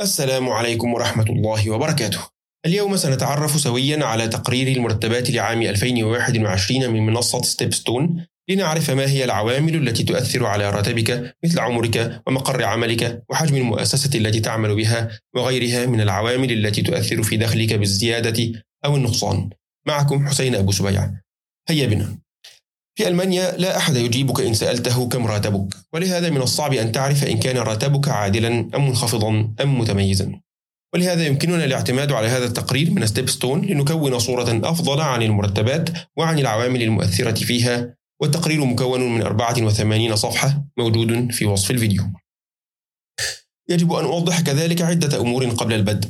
السلام عليكم ورحمة الله وبركاته. اليوم سنتعرف سويا على تقرير المرتبات لعام 2021 من منصة ستيبستون لنعرف ما هي العوامل التي تؤثر على راتبك مثل عمرك ومقر عملك وحجم المؤسسة التي تعمل بها وغيرها من العوامل التي تؤثر في دخلك بالزيادة أو النقصان. معكم حسين أبو سبيع. هيا بنا. في ألمانيا لا أحد يجيبك إن سألته كم راتبك ولهذا من الصعب أن تعرف إن كان راتبك عادلا أم منخفضا أم متميزا. ولهذا يمكننا الاعتماد على هذا التقرير من Stepstone لنكون صورة أفضل عن المرتبات وعن العوامل المؤثرة فيها والتقرير مكون من 84 صفحة موجود في وصف الفيديو. يجب أن أوضح كذلك عدة أمور قبل البدء.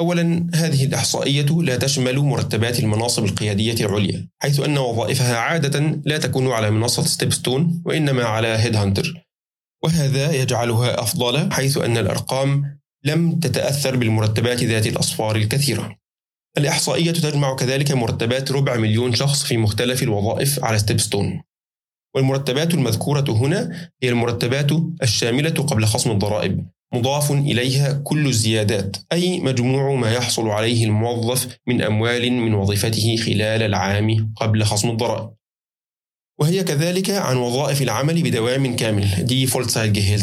أولا هذه الإحصائية لا تشمل مرتبات المناصب القيادية العليا حيث أن وظائفها عادة لا تكون على منصة Stepstone وإنما على Headhunter وهذا يجعلها أفضل حيث أن الأرقام لم تتأثر بالمرتبات ذات الأصفار الكثيرة. الإحصائية تجمع كذلك مرتبات ربع مليون شخص في مختلف الوظائف على ستيبستون. والمرتبات المذكورة هنا هي المرتبات الشاملة قبل خصم الضرائب. مضاف إليها كل الزيادات أي مجموع ما يحصل عليه الموظف من أموال من وظيفته خلال العام قبل خصم الضرائب. وهي كذلك عن وظائف العمل بدوام كامل die Vollzeit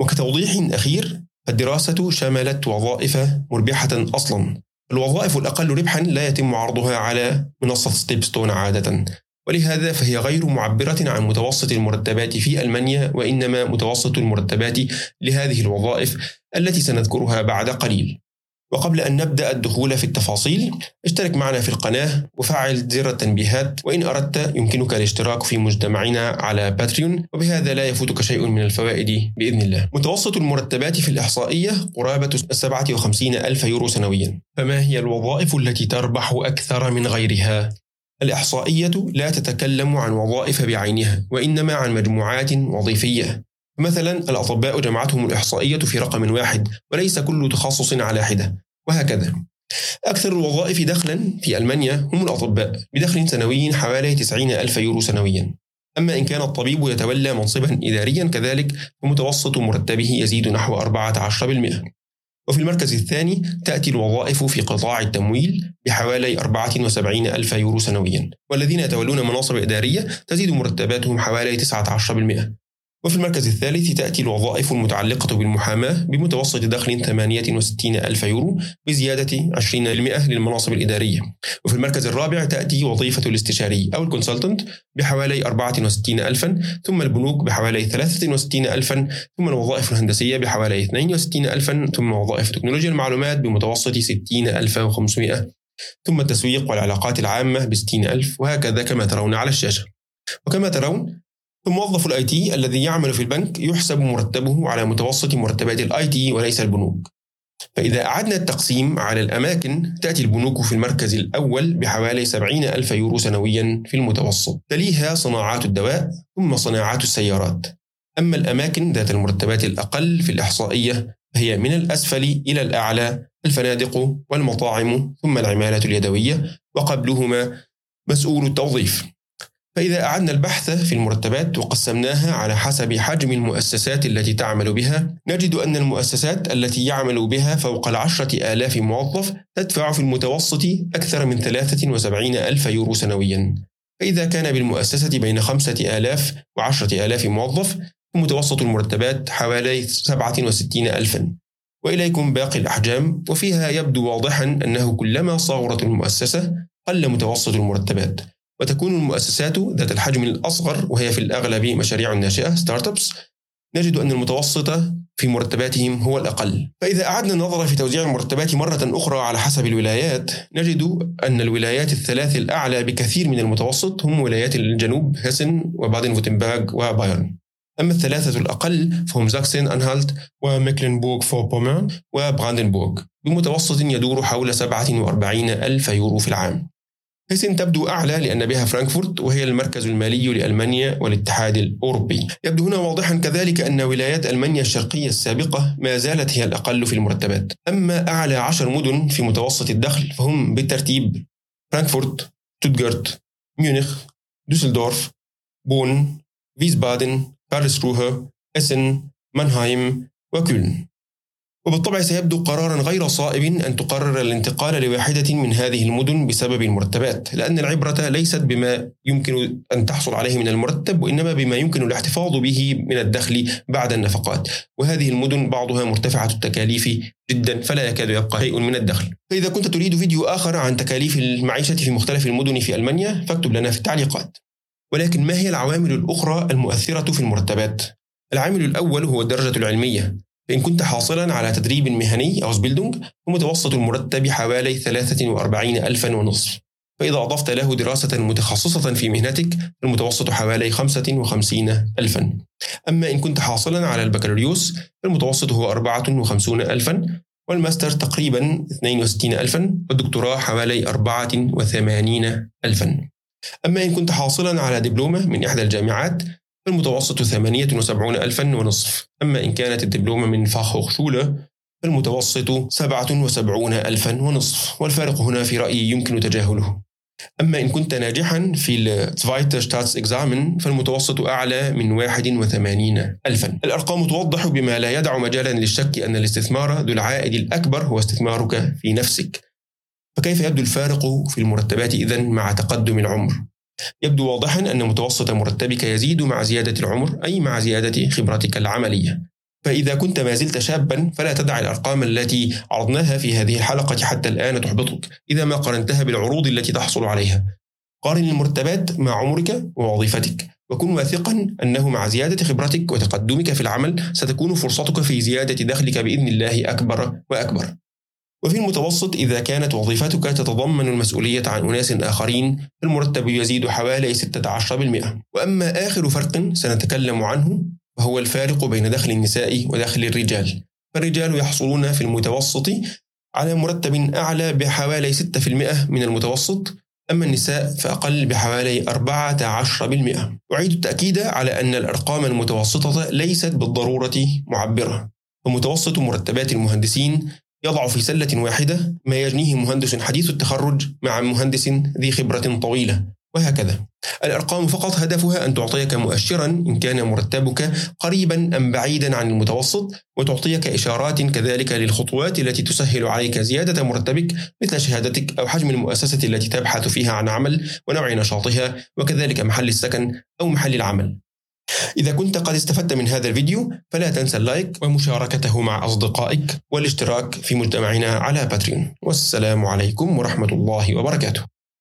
وكتوضيح أخير الدراسة شملت وظائف مربحة أصلا. الوظائف الأقل ربحا لا يتم عرضها على منصة Stepstone عادة. ولهذا فهي غير معبرة عن متوسط المرتبات في ألمانيا وإنما متوسط المرتبات لهذه الوظائف التي سنذكرها بعد قليل. وقبل أن نبدأ الدخول في التفاصيل اشترك معنا في القناة وفعل زر التنبيهات وإن أردت يمكنك الاشتراك في مجتمعنا على باتريون وبهذا لا يفوتك شيء من الفوائد بإذن الله متوسط المرتبات في الإحصائية قرابة 57 ألف يورو سنويا فما هي الوظائف التي تربح أكثر من غيرها؟ الإحصائية لا تتكلم عن وظائف بعينها وإنما عن مجموعات وظيفية. مثلا الأطباء جمعتهم الإحصائية في رقم واحد وليس كل تخصص على حدة. وهكذا. أكثر الوظائف دخلا في ألمانيا هم الأطباء بدخل سنوي حوالي 90 ألف يورو سنويا. أما إن كان الطبيب يتولى منصبا إداريا كذلك فمتوسط مرتبه يزيد نحو 14% وفي المركز الثاني تأتي الوظائف في قطاع التمويل بحوالي 74 ألف يورو سنويا والذين يتولون مناصب إدارية تزيد مرتباتهم حوالي 19% وفي المركز الثالث تأتي الوظائف المتعلقة بالمحاماة بمتوسط دخل 68 ألف يورو بزيادة 20% للمناصب الإدارية. وفي المركز الرابع تأتي وظيفة الاستشاري أو ال consultant بحوالي 64 ألفا ثم البنوك بحوالي 63 ألفا ثم الوظائف الهندسية بحوالي 62 ألفا ثم وظائف تكنولوجيا المعلومات بمتوسط 60 ألفا و500 ثم التسويق والعلاقات العامة ب 60 ألف وهكذا كما ترون على الشاشة. وكما ترون فموظف ال IT الذي يعمل في البنك يحسب مرتبه على متوسط مرتبات ال IT وليس البنوك. فإذا أعدنا التقسيم على الأماكن تأتي البنوك في المركز الأول بحوالي 70 ألف يورو سنويا في المتوسط. تليها صناعات الدواء ثم صناعات السيارات. أما الأماكن ذات المرتبات الأقل في الإحصائية فهي من الأسفل إلى الأعلى الفنادق والمطاعم ثم العمالة اليدوية وقبلهما مسؤول التوظيف. فإذا أعدنا البحث في المرتبات وقسمناها على حسب حجم المؤسسات التي تعمل بها نجد أن المؤسسات التي يعمل بها فوق العشرة آلاف موظف تدفع في المتوسط أكثر من 73 ألف يورو سنويا. فإذا كان بالمؤسسة بين خمسة آلاف وعشرة آلاف موظف فمتوسط المرتبات حوالي 67 ألفا. وإليكم باقي الأحجام وفيها يبدو واضحا أنه كلما صغرت المؤسسة قل متوسط المرتبات. وتكون المؤسسات ذات الحجم الأصغر وهي في الأغلب مشاريع ناشئة startups نجد أن المتوسط في مرتباتهم هو الأقل. فإذا أعدنا النظر في توزيع المرتبات مرة أخرى على حسب الولايات نجد أن الولايات الثلاث الأعلى بكثير من المتوسط هم ولايات الجنوب هيسن وبادن فورتمبيرغ وبايرن. أما الثلاثة الأقل فهم زاكسن أنهالت وميكلنبورغ فور وبراندنبورغ. بمتوسط يدور حول 47 ألف يورو في العام. هيسن تبدو أعلى لأن بها فرانكفورت وهي المركز المالي لألمانيا والاتحاد الأوروبي. يبدو هنا واضحا كذلك أن ولايات ألمانيا الشرقية السابقة ما زالت هي الأقل في المرتبات. أما أعلى عشر مدن في متوسط الدخل فهم بالترتيب فرانكفورت شتوتغارت ميونخ دوسلدورف بون فيسبادن كارلسروه إسن مانهايم وكولن. وبالطبع سيبدو قرارا غير صائب أن تقرر الانتقال لواحدة من هذه المدن بسبب المرتبات لأن العبرة ليست بما يمكن أن تحصل عليه من المرتب وإنما بما يمكن الاحتفاظ به من الدخل بعد النفقات. وهذه المدن بعضها مرتفعة التكاليف جدا فلا يكاد يبقى شيء من الدخل. فإذا كنت تريد فيديو آخر عن تكاليف المعيشة في مختلف المدن في ألمانيا فاكتب لنا في التعليقات. ولكن ما هي العوامل الأخرى المؤثرة في المرتبات؟ العامل الأول هو الدرجة العلمية. فإن كنت حاصلا على تدريب مهني Ausbildung فمتوسط المرتب حوالي 43 ألفا ونصف. فإذا أضفت له دراسة متخصصة في مهنتك فالمتوسط حوالي 55 ألفا. أما إن كنت حاصلا على البكالوريوس فالمتوسط هو 54 ألفا والماستر تقريبا 62 ألفا والدكتوراه حوالي 84 ألفا. أما إن كنت حاصلا على دبلومة من إحدى الجامعات فالمتوسط 78 ألفا ونصف. أما إن كانت الدبلومة من Fachhochschule فالمتوسط 77 ألفا ونصف والفارق هنا في رأيي يمكن تجاهله. أما إن كنت ناجحا في ال zweite Staatsexamen فالمتوسط أعلى من 81 ألفا. الأرقام توضح بما لا يدع مجالا للشك أن الاستثمار ذو العائد الأكبر هو استثمارك في نفسك. فكيف يبدو الفارق في المرتبات إذا مع تقدم العمر؟ يبدو واضحا أن متوسط مرتبك يزيد مع زيادة العمر أي مع زيادة خبرتك العملية. فإذا كنت ما زلت شابا فلا تدع الأرقام التي عرضناها في هذه الحلقة حتى الآن تحبطك إذا ما قارنتها بالعروض التي تحصل عليها. قارن المرتبات مع عمرك ووظيفتك وكن واثقا أنه مع زيادة خبرتك وتقدمك في العمل ستكون فرصتك في زيادة دخلك بإذن الله أكبر وأكبر. وفي المتوسط إذا كانت وظيفتك تتضمن المسؤولية عن أناس آخرين فالمرتب يزيد حوالي 16% وأما آخر فرق سنتكلم عنه وهو الفارق بين دخل النساء ودخل الرجال. فالرجال يحصلون في المتوسط على مرتب أعلى بحوالي 6% من المتوسط أما النساء فأقل بحوالي 14% أعيد التأكيد على أن الأرقام المتوسطة ليست بالضرورة معبرة. فمتوسط مرتبات المهندسين يضع في سلة واحدة ما يجنيه مهندس حديث التخرج مع مهندس ذي خبرة طويلة وهكذا. الأرقام فقط هدفها أن تعطيك مؤشرا إن كان مرتبك قريبا أم بعيدا عن المتوسط وتعطيك إشارات كذلك للخطوات التي تسهل عليك زيادة مرتبك مثل شهادتك أو حجم المؤسسة التي تبحث فيها عن عمل ونوع نشاطها وكذلك محل السكن أو محل العمل. إذا كنت قد استفدت من هذا الفيديو فلا تنسى اللايك ومشاركته مع أصدقائك والاشتراك في مجتمعنا على باتريون. والسلام عليكم ورحمة الله وبركاته.